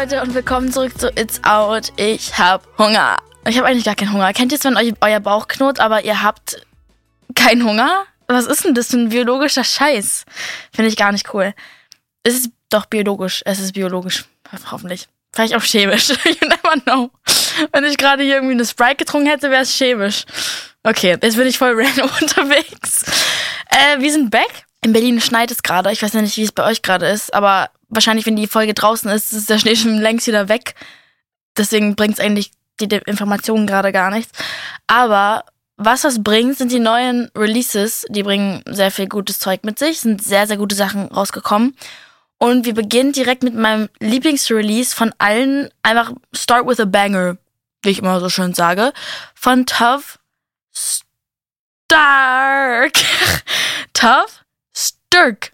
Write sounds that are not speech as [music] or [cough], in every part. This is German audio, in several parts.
Leute und willkommen zurück zu It's Out. Ich hab Hunger. Ich habe eigentlich gar keinen Hunger. Kennt ihr es, wenn euch euer Bauch knurrt, aber ihr habt keinen Hunger? Was ist denn das für ein biologischer Scheiß? Finde ich gar nicht cool. Es ist doch biologisch. Es ist biologisch. Hoffentlich. Vielleicht auch chemisch. [laughs] you never know. Wenn ich gerade hier irgendwie eine Sprite getrunken hätte, wäre es chemisch. Okay, jetzt bin ich voll [laughs] random unterwegs. Äh, wir sind back. In Berlin schneit es gerade. Ich weiß ja nicht, wie es bei euch gerade ist, aber wahrscheinlich, wenn die Folge draußen ist, ist der Schnee schon längst wieder weg. Deswegen bringt es eigentlich die Informationen gerade gar nichts. Aber was das bringt, sind die neuen Releases. Die bringen sehr viel gutes Zeug mit sich, sind sehr, sehr gute Sachen rausgekommen. Und wir beginnen direkt mit meinem Lieblingsrelease von allen. Einfach Start with a Banger, wie ich immer so schön sage. Von Tough Stark. [laughs] Tough Sturk.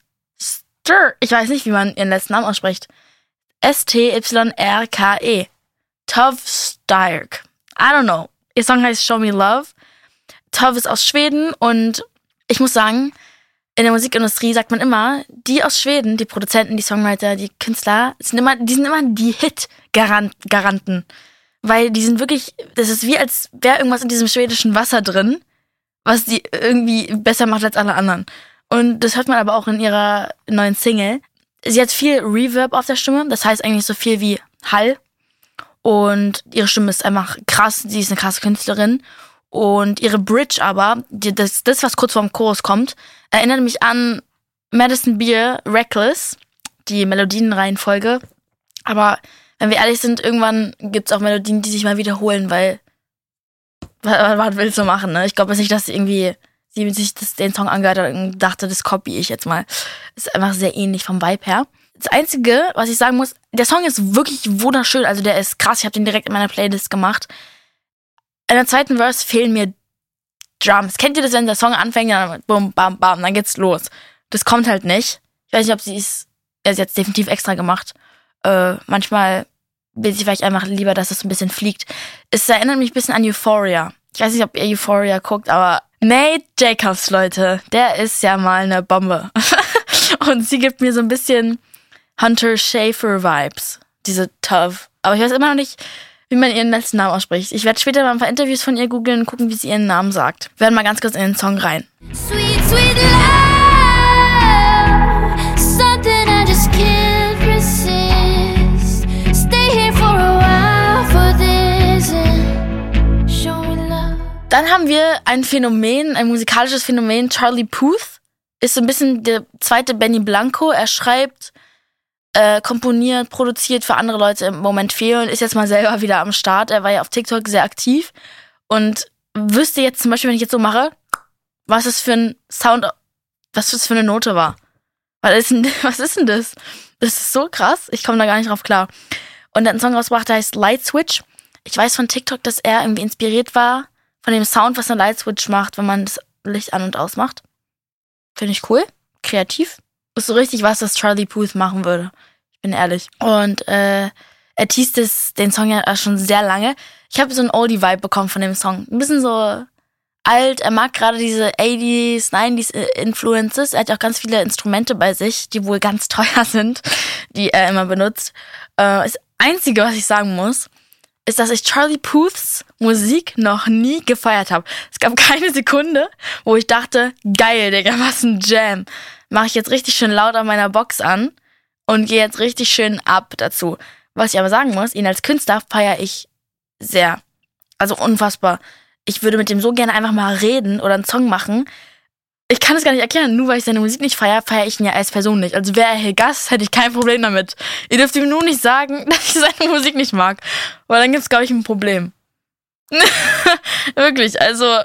Sturk. Ich weiß nicht, wie man ihren letzten Namen ausspricht. S-T-Y-R-K-E. Tove Stark. I don't know. Ihr Song heißt Show Me Love. Tove ist aus Schweden und ich muss sagen, in der Musikindustrie sagt man immer, die aus Schweden, die Produzenten, die Songwriter, die Künstler, sind immer, die sind immer die Hit-Garanten. Weil die sind wirklich, das ist wie als wäre irgendwas in diesem schwedischen Wasser drin, was die irgendwie besser macht als alle anderen. Und das hört man aber auch in ihrer neuen Single. Sie hat viel Reverb auf der Stimme, das heißt eigentlich so viel wie Hall. Und ihre Stimme ist einfach krass, sie ist eine krasse Künstlerin. Und ihre Bridge aber, das, das was kurz vorm Chorus kommt, erinnert mich an Madison Beer Reckless, die Melodienreihenfolge. Aber wenn wir ehrlich sind, irgendwann gibt es auch Melodien, die sich mal wiederholen, weil was, willst du machen, ne? Ich glaube nicht, dass irgendwie sie sich das, den Song angehört hat und dachte, das copy ich jetzt mal. Ist einfach sehr ähnlich vom Vibe her. Das Einzige, was ich sagen muss, der Song ist wirklich wunderschön. Also der ist krass. Ich habe den direkt in meiner Playlist gemacht. In der zweiten Verse fehlen mir Drums. Kennt ihr das, wenn der Song anfängt, dann bum, bam, bam, dann geht's los. Das kommt halt nicht. Ich weiß nicht, ob sie es, sie jetzt definitiv extra gemacht. Äh, manchmal will sie vielleicht einfach lieber, dass es ein bisschen fliegt. Es erinnert mich ein bisschen an Euphoria. Ich weiß nicht, ob ihr Euphoria guckt, aber Nate Jacobs, Leute, der ist ja mal eine Bombe. [laughs] Und sie gibt mir so ein bisschen Hunter Schafer Vibes. Diese Tough. Aber ich weiß immer noch nicht, wie man ihren letzten Namen ausspricht. Ich werde später mal ein paar Interviews von ihr googeln und gucken, wie sie ihren Namen sagt. Wir werden mal ganz kurz in den Song rein. Sweet, sweet love. Dann haben wir ein Phänomen, ein musikalisches Phänomen. Charlie Puth ist so ein bisschen der zweite Benny Blanco. Er schreibt, äh, komponiert, produziert für andere Leute im Moment viel und ist jetzt mal selber wieder am Start. Er war ja auf TikTok sehr aktiv und wüsste jetzt zum Beispiel, wenn ich jetzt so mache, was es für ein Sound, was das für eine Note war. Was ist denn, [laughs] was ist denn das? Das ist so krass. Ich komme da gar nicht drauf klar. Und er hat einen Song rausgebracht, der heißt Light Switch. Ich weiß von TikTok, dass er irgendwie inspiriert war von dem Sound, was eine Light Switch macht, wenn man das Licht an und aus macht. Finde ich cool. Kreativ. Ist so richtig was, was Charlie Puth machen würde. Ich bin ehrlich. Und äh, er teast es, den Song ja schon sehr lange. Ich habe so einen Oldie-Vibe bekommen von dem Song. Ein bisschen so alt. Er mag gerade diese 80s, 90s Influences. Er hat auch ganz viele Instrumente bei sich, die wohl ganz [laughs] teuer sind, die er immer benutzt. Äh, das Einzige, was ich sagen muss, ist, dass ich Charlie Puths Musik noch nie gefeiert habe. Es gab [laughs] keine Sekunde, wo ich dachte, geil, Digga, was ein Jam. Mache ich jetzt richtig schön laut an meiner Box an und gehe jetzt richtig schön ab dazu. Was ich aber sagen muss, ihn als Künstler feiere ich sehr. Also unfassbar. Ich würde mit dem so gerne einfach mal reden oder einen Song machen, ich kann es gar nicht erklären. Nur weil ich seine Musik nicht feiere, feiere ich ihn ja als Person nicht. Also wäre er hier Gast, hätte ich kein Problem damit. Ihr dürft ihm nur nicht sagen, [laughs] dass ich seine Musik nicht mag. Weil dann gibt es, glaube ich, ein Problem. [laughs] wirklich, also.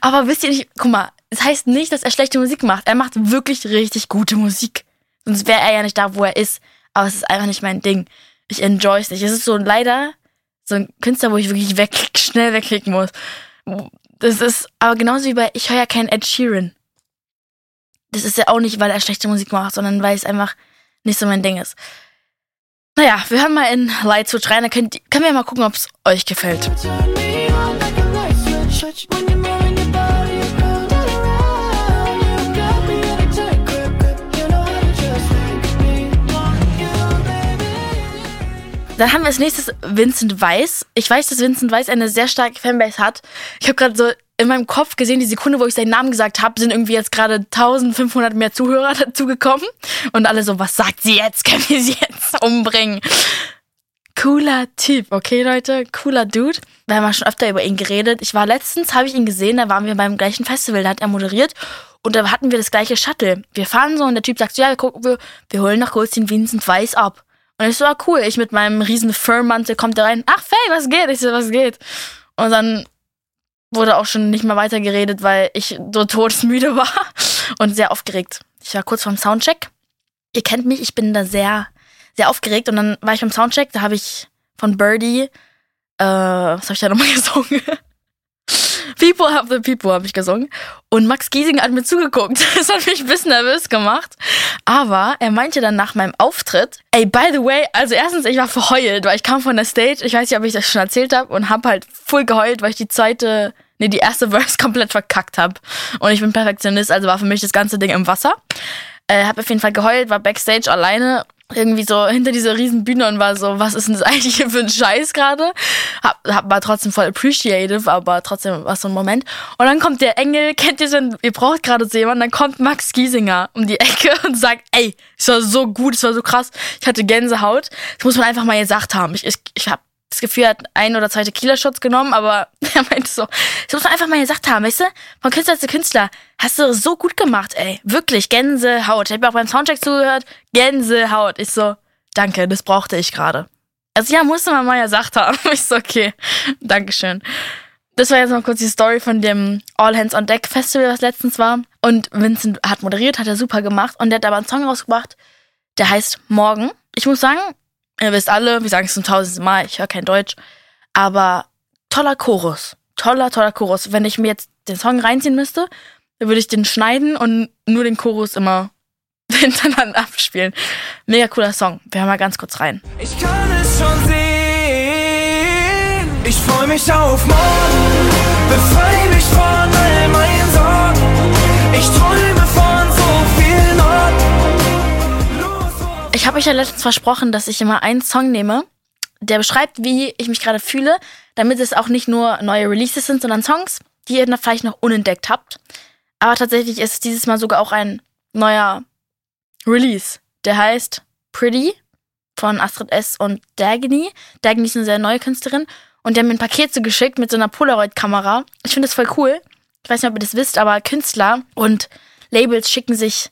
Aber wisst ihr nicht, guck mal, es das heißt nicht, dass er schlechte Musik macht. Er macht wirklich richtig gute Musik. Sonst wäre er ja nicht da, wo er ist. Aber es ist einfach nicht mein Ding. Ich enjoy es nicht. Es ist so leider so ein Künstler, wo ich wirklich weg, schnell wegklicken muss. Das ist aber genauso wie bei, ich höre ja keinen Ed Sheeran das ist ja auch nicht, weil er schlechte Musik macht, sondern weil es einfach nicht so mein Ding ist. Naja, wir hören mal in Light Switch rein, dann könnt, können wir mal gucken, ob es euch gefällt. Dann haben wir als nächstes Vincent Weiss. Ich weiß, dass Vincent Weiss eine sehr starke Fanbase hat. Ich habe gerade so in meinem Kopf gesehen, die Sekunde, wo ich seinen Namen gesagt habe, sind irgendwie jetzt gerade 1500 mehr Zuhörer [laughs] dazugekommen. Und alle so, was sagt sie jetzt? [laughs] Können wir sie jetzt umbringen? Cooler Typ, okay Leute, cooler Dude. Wir haben ja schon öfter über ihn geredet. Ich war letztens, habe ich ihn gesehen, da waren wir beim gleichen Festival, da hat er moderiert und da hatten wir das gleiche Shuttle. Wir fahren so und der Typ sagt so, ja, gucken wir, wir holen noch kurz den Vincent Weiß ab. Und ich so, ah, cool, ich mit meinem riesen Furmantel kommt da rein, ach Faye, was geht? Ich so, was geht? Und dann wurde auch schon nicht mehr weiter geredet, weil ich so todesmüde [laughs] war und sehr aufgeregt. Ich war kurz vorm Soundcheck. Ihr kennt mich, ich bin da sehr sehr aufgeregt und dann war ich beim Soundcheck, da habe ich von Birdie, äh, was habe ich da nochmal [laughs] gesungen? People have the people habe ich gesungen. Und Max Giesing hat mir zugeguckt. [laughs] Das hat mich ein bisschen nervös gemacht. Aber er meinte dann nach meinem Auftritt, ey, by the way, also erstens, ich war verheult, weil ich kam von der Stage, ich weiß nicht, ob ich das schon erzählt habe, und hab halt voll geheult, weil ich die zweite, nee, die erste [laughs] Verse komplett verkackt habe. Und ich bin Perfektionist, also war für mich das ganze Ding im Wasser. Äh, hab auf jeden Fall geheult, war backstage alleine irgendwie so hinter dieser riesen Bühne und war so, was ist denn das [laughs] eigentlich hier für ein Scheiß gerade? Hab, hab, war trotzdem voll appreciative, aber trotzdem war so ein Moment. Und dann kommt der Engel, [laughs] kennt ihr so, ihr braucht gerade so jemanden, dann kommt Max Giesinger um die Ecke [laughs] und sagt, ey, es war so gut, es war so krass, ich hatte Gänsehaut. Das muss man einfach mal gesagt haben. Ich, ich, ich hab das Gefühl, er hat ein oder zwei Tequila-Shots genommen, aber [laughs] er meinte so, das muss man einfach mal gesagt haben, weißt du? Von Künstler zu Künstler, hast du so gut gemacht, ey. Wirklich, Gänsehaut. Ich habe auch beim Soundcheck zugehört, Gänsehaut. Ich so, danke, das brauchte ich gerade. Also ja, musste man mal gesagt haben. [laughs] Ich so, okay, Dankeschön. Das war jetzt mal kurz die Story von dem All Hands on Deck Festival, was letztens war. Und Vincent hat moderiert, hat er super gemacht. Und der hat aber einen Song rausgebracht, der heißt Morgen. Ich muss sagen, Ihr wisst alle, wir sagen es zum tausendsten Mal, ich höre kein Deutsch. Aber toller Chorus. Toller, toller Chorus. Wenn ich mir jetzt den Song reinziehen müsste, dann würde ich den schneiden und nur den Chorus immer [laughs] hintereinander abspielen. Mega cooler Song. Wir hören mal ganz kurz rein. Ich kann es schon sehen. Ich freue mich auf morgen. Befreie mich von all meinen Sorgen. Ich träume Ich habe euch ja letztens versprochen, dass ich immer einen Song nehme, der beschreibt, wie ich mich gerade fühle, damit es auch nicht nur neue Releases sind, sondern Songs, die ihr vielleicht noch unentdeckt habt. Aber tatsächlich ist es dieses Mal sogar auch ein neuer Release. Der heißt Pretty von Astrid S. und Dagny. Dagny ist eine sehr neue Künstlerin und die haben mir ein Paket zugeschickt mit so einer Polaroid-Kamera. Ich finde das voll cool. Ich weiß nicht, ob ihr das wisst, aber Künstler und Labels schicken sich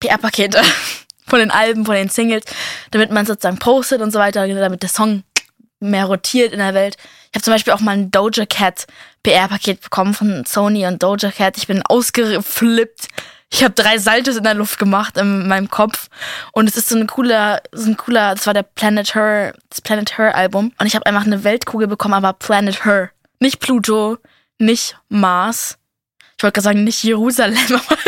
PR-Pakete. [laughs] von den Alben, von den Singles, damit man sozusagen postet und so weiter, damit der Song mehr rotiert in der Welt. Ich habe zum Beispiel auch mal ein Doja Cat PR-Paket bekommen von Sony und Doja Cat. Ich bin ausgeflippt. Ich habe drei Saltos in der Luft gemacht in meinem Kopf und es ist so ein cooler, so ein cooler, das war der Planet Her, das Planet Her Album und ich habe einfach eine Weltkugel bekommen, aber Planet Her, nicht Pluto, nicht Mars. Ich wollte gerade sagen, nicht Jerusalem, [laughs] aber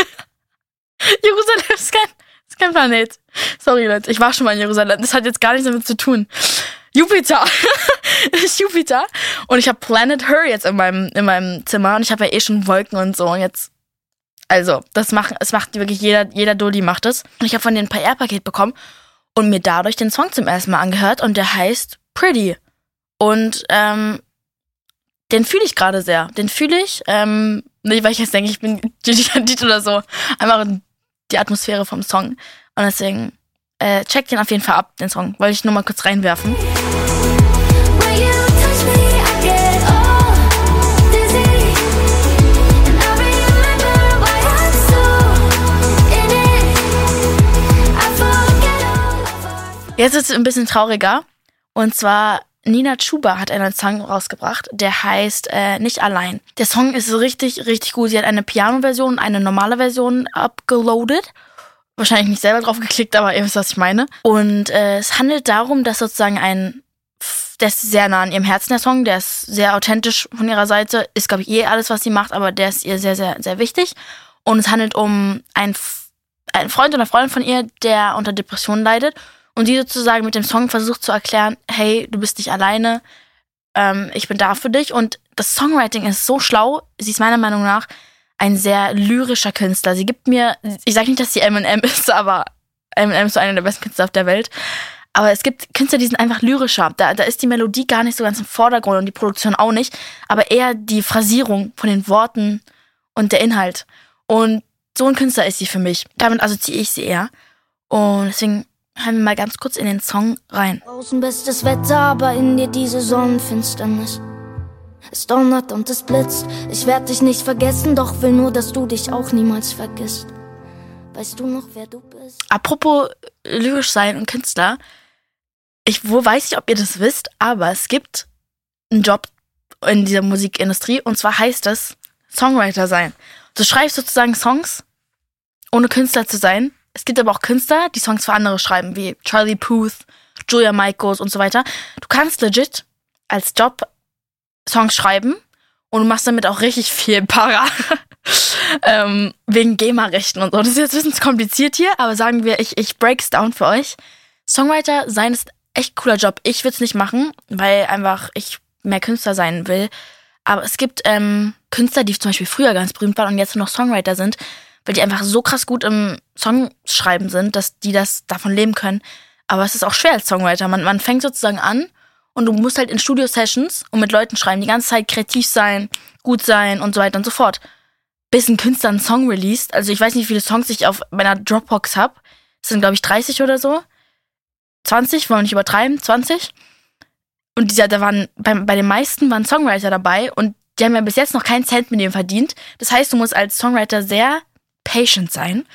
Jerusalem ist kein ist kein Planet. Sorry, Leute. Ich war schon mal in Jerusalem. Das hat jetzt gar nichts damit zu tun. Jupiter. [laughs] ist Jupiter. Und ich habe Planet Her jetzt in meinem, in meinem Zimmer. Und ich habe ja eh schon Wolken und so. Und jetzt. Also, das macht, es macht wirklich jeder, jeder Dulli macht es. Und ich habe von denen ein PR-Paket bekommen und mir dadurch den Song zum ersten Mal angehört. Und der heißt Pretty. Und ähm, den fühle ich gerade sehr. Den fühle ich. Ähm, nicht, weil ich jetzt denke, ich bin [laughs] Gigi Hadid oder so. Einfach ein die Atmosphäre vom Song. Und deswegen äh, checkt den auf jeden Fall ab, den Song. Wollte ich nur mal kurz reinwerfen. Jetzt ist es ein bisschen trauriger. Und zwar Nina Chuba hat einen Song rausgebracht, der heißt äh, Nicht allein. Der Song ist richtig, richtig gut. Sie hat eine Piano-Version eine normale Version abgeloadet. Wahrscheinlich nicht selber drauf geklickt, aber ihr wisst, was ich meine. Und äh, es handelt darum, dass sozusagen ein, der ist sehr nah an ihrem Herzen, der Song, der ist sehr authentisch von ihrer Seite, ist, glaube ich, eh alles, was sie macht, aber der ist ihr sehr, sehr, sehr wichtig. Und es handelt um einen, einen Freund oder Freundin von ihr, der unter Depressionen leidet und die sozusagen mit dem Song versucht zu erklären, hey, du bist nicht alleine, ähm, ich bin da für dich. Und das Songwriting ist so schlau, sie ist meiner Meinung nach ein sehr lyrischer Künstler. Sie gibt mir, ich sage nicht, dass sie Eminem [laughs] ist, aber Eminem ist so einer der besten Künstler auf der Welt. Aber es gibt Künstler, die sind einfach lyrischer. Da, da ist die Melodie gar nicht so ganz im Vordergrund und die Produktion auch nicht, aber eher die Phrasierung von den Worten und der Inhalt. Und so ein Künstler ist sie für mich. Damit assoziiere ich sie eher. Und deswegen hören wir mal ganz kurz in den Song rein. Außen bestes Wetter, aber in dir diese Sonnenfinsternis. Es donnert und es blitzt. Ich werd dich nicht vergessen, doch will nur, dass du dich auch niemals vergisst. Weißt du noch, wer du bist? Apropos lyrisch sein und Künstler. Ich wo weiß nicht, ob ihr das wisst, aber es gibt einen Job in dieser Musikindustrie und zwar heißt es Songwriter sein. Du schreibst sozusagen Songs, ohne Künstler zu sein. Es gibt aber auch Künstler, die Songs für andere schreiben, wie Charlie Puth, Julia Michaels und so weiter. Du kannst legit als Job Songs schreiben und du machst damit auch richtig viel Para. [laughs] ähm, wegen GEMA-Rechten und so. Das ist jetzt ein bisschen kompliziert hier, aber sagen wir, ich, ich break's down für euch. Songwriter sein ist echt cooler Job. Ich würde es nicht machen, weil einfach ich mehr Künstler sein will. Aber es gibt ähm, Künstler, die zum Beispiel früher ganz berühmt waren und jetzt nur noch Songwriter sind, weil die einfach so krass gut im Songschreiben sind, dass die das davon leben können. Aber es ist auch schwer als Songwriter. Man, man fängt sozusagen an und du musst halt in Studio-Sessions und mit Leuten schreiben, die ganze Zeit kreativ sein, gut sein und so weiter und so fort. Bis ein Künstler einen Song released. Also ich weiß nicht, wie viele Songs ich auf meiner Dropbox habe. Das sind, glaube ich, 30 oder so. 20, wollen wir nicht übertreiben, 20. Und dieser, da waren, bei, bei den meisten waren Songwriter dabei und die haben ja bis jetzt noch keinen Cent mit dem verdient. Das heißt, du musst als Songwriter sehr patient sein,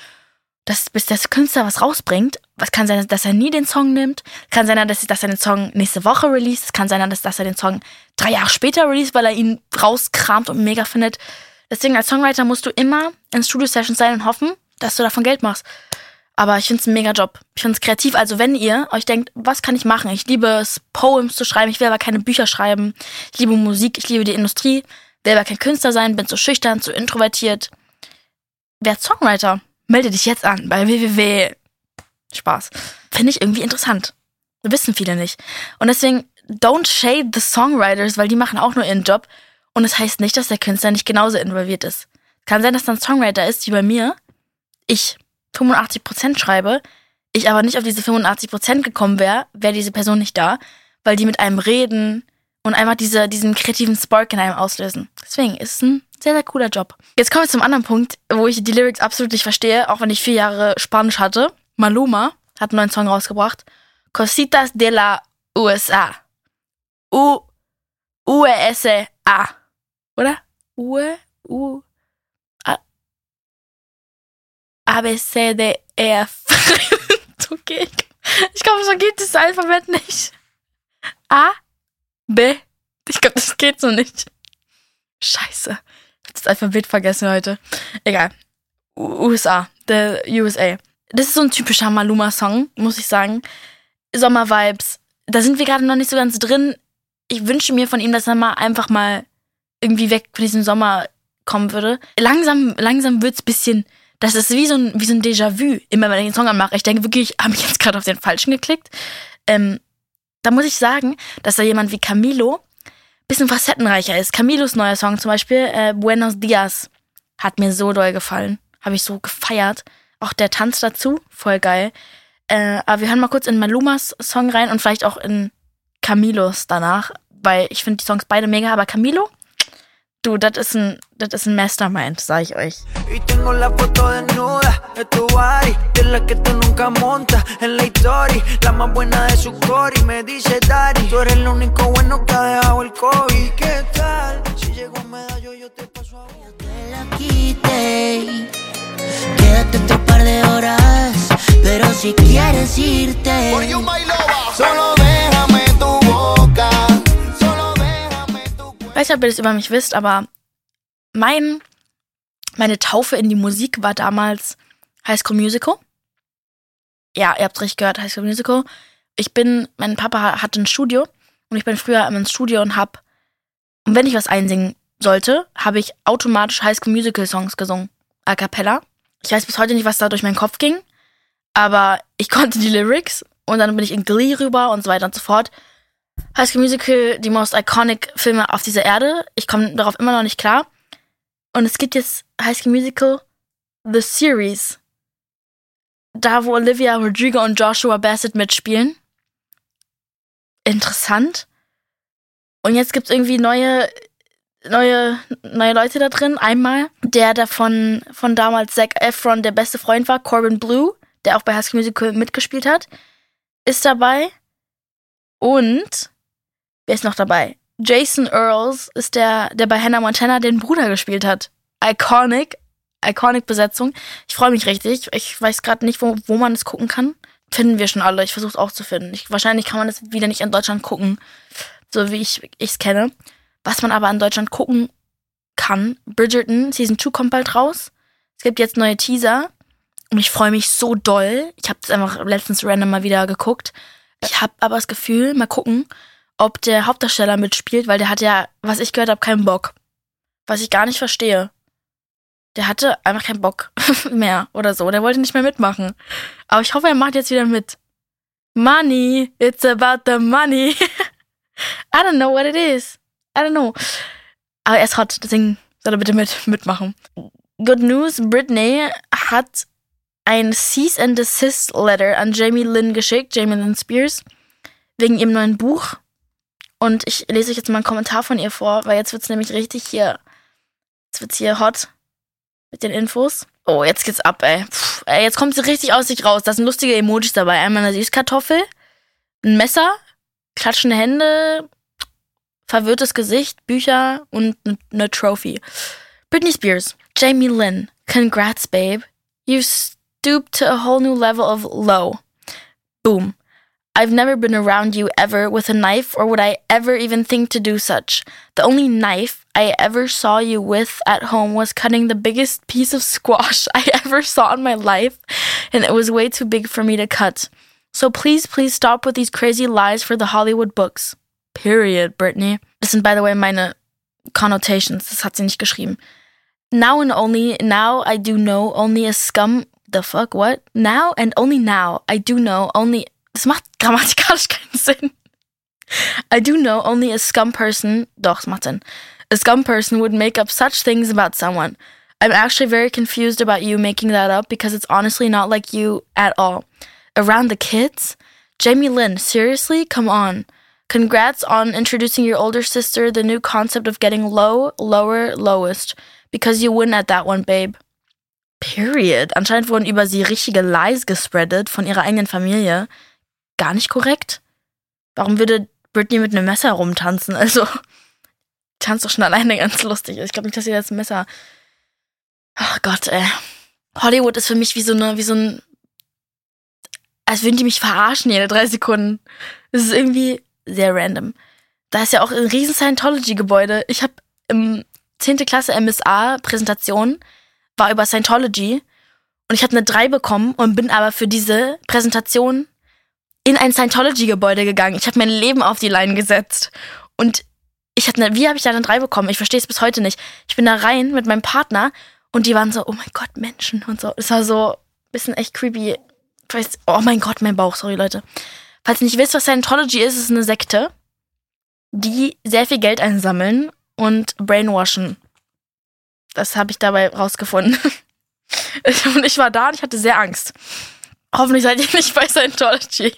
dass, bis der Künstler was rausbringt. Was kann sein, dass er nie den Song nimmt. Kann sein, dass, dass er den Song nächste Woche release. Es kann sein, dass, dass er den Song drei Jahre später release, weil er ihn rauskramt und mega findet. Deswegen als Songwriter musst du immer in Studio-Sessions sein und hoffen, dass du davon Geld machst. Aber ich finde es ein mega Job. Ich finde es kreativ. Also wenn ihr euch denkt, was kann ich machen? Ich liebe es, Poems zu schreiben. Ich will aber keine Bücher schreiben. Ich liebe Musik. Ich liebe die Industrie. Will aber kein Künstler sein. Bin zu schüchtern, zu introvertiert. Wer Songwriter? Melde dich jetzt an bei www. Spaß. Finde ich irgendwie interessant. Wissen viele nicht. Und deswegen, don't shade the Songwriters, weil die machen auch nur ihren Job. Und es das heißt nicht, dass der Künstler nicht genauso involviert ist. Kann sein, dass dann Songwriter ist, wie bei mir. Ich 85% schreibe, ich aber nicht auf diese 85% gekommen wäre, wäre diese Person nicht da, weil die mit einem reden und einfach diese, diesen kreativen Spark in einem auslösen. Deswegen ist es ein sehr, sehr cooler Job. Jetzt kommen wir zum anderen Punkt, wo ich die Lyrics absolut nicht verstehe, auch wenn ich vier Jahre Spanisch hatte. Maluma hat einen neuen Song rausgebracht. Cositas de la USA. U, USA. Oder? U, U, A, B, C, D, E, F. [laughs] okay. Ich glaube, so geht das Alphabet nicht. A, B. Ich glaube, das geht so nicht. Scheiße. Das Alphabet vergessen heute. Egal. USA. The USA. Das ist so ein typischer Maluma-Song, muss ich sagen. Sommer-Vibes. Da sind wir gerade noch nicht so ganz drin. Ich wünsche mir von ihm, dass er mal einfach mal irgendwie weg von diesem Sommer kommen würde. Langsam, langsam wird's bisschen das ist wie so ein, so ein Déjà-vu, immer wenn ich den Song anmache. Ich denke wirklich, habe ich jetzt gerade auf den falschen geklickt? Ähm, da muss ich sagen, dass da jemand wie Camilo bisschen facettenreicher ist. Camilos neuer Song zum Beispiel, äh, Buenos Dias, hat mir so doll gefallen. Habe ich so gefeiert. Auch der Tanz dazu, voll geil. Äh, aber wir hören mal kurz in Malumas Song rein und vielleicht auch in Camilos danach, weil ich finde die Songs beide mega, aber Camilo Du, das ist ein, das ist ein Mastermind, sag ich euch. Y tengo la foto desnuda de tu body, de la que tú nunca montas en la historia, la más buena de su core y me dice Dari, tú eres lo único bueno que ha dejado el COVID. ¿Qué tal? Si llego medallo yo te paso a vos. Te la quité, quédate otro par de horas, pero si quieres irte, For you, my lover. solo weiß nicht, ob ihr das über mich wisst, aber mein, meine Taufe in die Musik war damals High School Musical. Ja, ihr habt richtig gehört, High School Musical. Ich bin, mein Papa hatte ein Studio und ich bin früher ins Studio und hab, und wenn ich was einsingen sollte, habe ich automatisch High School Musical Songs gesungen. A cappella. Ich weiß bis heute nicht, was da durch meinen Kopf ging, aber ich [laughs] konnte die Lyrics und dann bin ich in Glee rüber und so weiter und so fort. High School Musical, die most iconic Filme auf dieser Erde. Ich komme darauf immer noch nicht klar. Und es gibt jetzt High School Musical The Series. Da, wo Olivia Rodrigo und Joshua Bassett mitspielen. interessant. Und jetzt gibt's irgendwie neue, neue, neue Leute da drin. Einmal der, der von, von damals Zac Efron der beste Freund war, Corbin Blue, der auch bei High School Musical mitgespielt hat, ist dabei. Und wer ist noch dabei? Jason Earls ist der, der bei Hannah Montana den Bruder gespielt hat. Iconic, iconic Besetzung. Ich freue mich richtig. Ich weiß gerade nicht, wo, wo man es gucken kann. Finden wir schon alle. Ich versuche es auch zu finden. Ich, wahrscheinlich kann man es wieder nicht in Deutschland gucken, so wie ich es kenne. Was man aber in Deutschland gucken kann, Bridgerton Season 2 kommt bald raus. Es gibt jetzt neue Teaser und ich freue mich so doll. Ich habe es einfach letztens random mal wieder geguckt. Ich habe aber das Gefühl, mal gucken, ob der Hauptdarsteller mitspielt, weil der hat ja, was ich gehört habe, keinen Bock. Was ich gar nicht verstehe. Der hatte einfach keinen Bock [laughs] mehr oder so. Der wollte nicht mehr mitmachen. Aber ich hoffe, er macht jetzt wieder mit. Money, it's about the money. [laughs] I don't know what it is. I don't know. Aber er ist hot, deswegen soll er bitte mit, mitmachen. Good news, Britney hat ein Cease and Desist Letter an Jamie Lynn geschickt, Jamie Lynn Spears, wegen ihrem neuen Buch. Und ich lese euch jetzt mal einen Kommentar von ihr vor, weil jetzt wird es nämlich richtig hier, jetzt wird's hier hot mit den Infos. Oh, jetzt geht's ab, ey. Puh, ey. Jetzt kommt sie richtig aus sich raus. Da sind lustige Emojis dabei. Einmal eine Süßkartoffel, ein Messer, klatschende Hände, verwirrtes Gesicht, Bücher und eine Trophy. Britney Spears, Jamie Lynn, congrats, babe. You've to a whole new level of low. Boom. I've never been around you ever with a knife, or would I ever even think to do such. The only knife I ever saw you with at home was cutting the biggest piece of squash [laughs] I ever saw in my life, and it was way too big for me to cut. So please, please stop with these crazy lies for the Hollywood books. Period, Brittany. Das sind, by the way, meine Connotations. Das hat sie nicht geschrieben. Now and only now I do know only a scum. The fuck, what? Now and only now I do know only Das macht [laughs] grammatikalisch keinen Sinn. I do know only a scum person. Doch, es. A scum person would make up such things about someone. I'm actually very confused about you making that up because it's honestly not like you at all. Around the kids? Jamie Lynn, seriously? Come on. Congrats on introducing your older sister the new concept of getting low, lower, lowest. Because you win at that one, babe. Period. Anscheinend wurden über sie richtige Lies gespreadet von ihrer eigenen Familie. gar nicht korrekt. Warum würde Britney mit einem Messer rumtanzen? [laughs] Also, tanzt doch schon alleine ganz lustig. Ich glaube nicht, dass sie jetzt ein Messer. Ach Gott, ey. Hollywood ist für mich wie so eine, wie so ein. Als würden die mich verarschen jede drei Sekunden. Das ist irgendwie sehr random. Da ist ja auch ein riesen Scientology-Gebäude. Ich habe im 10. Klasse MSA-Präsentation war über Scientology und ich habe eine 3 bekommen und bin aber für diese Präsentation in ein Scientology-Gebäude gegangen. Ich habe mein Leben auf die Leine gesetzt. Und ich hatte eine, wie habe ich da eine drei bekommen? Ich verstehe es bis heute nicht. Ich bin da rein mit meinem Partner und die waren so, oh mein Gott, Menschen und so. Es war so ein bisschen echt creepy. Weiß, oh mein Gott, mein Bauch, sorry Leute. Falls ihr nicht wisst, was Scientology ist, ist es eine Sekte, die sehr viel Geld einsammeln und brainwashen. Das habe ich dabei rausgefunden. [laughs] und ich war da und ich hatte sehr Angst. Hoffentlich seid ihr nicht bei Scientology.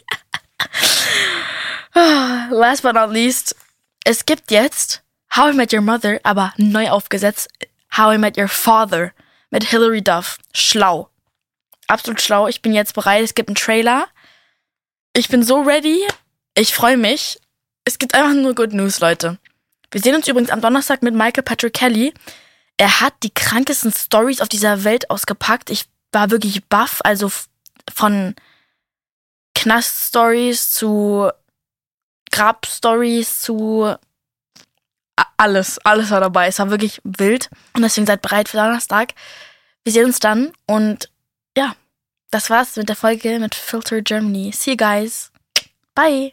[laughs] Last but not least, es gibt jetzt How I Met Your Mother, aber neu aufgesetzt How I Met Your Father mit Hilary Duff. Schlau. Absolut schlau. Ich bin jetzt bereit. Es gibt einen Trailer. Ich bin so ready. Ich freue mich. Es gibt einfach nur Good News, Leute. Wir sehen uns übrigens am Donnerstag mit Michael Patrick Kelly. Er hat die krankesten Stories auf dieser Welt ausgepackt. Ich war wirklich baff. Also von Knast-Stories zu Grab-Stories zu alles, alles war dabei. Es war wirklich wild. Und deswegen seid bereit für Donnerstag. Wir sehen uns dann und ja, das war's mit der Folge mit Filter Germany. See you guys. Bye.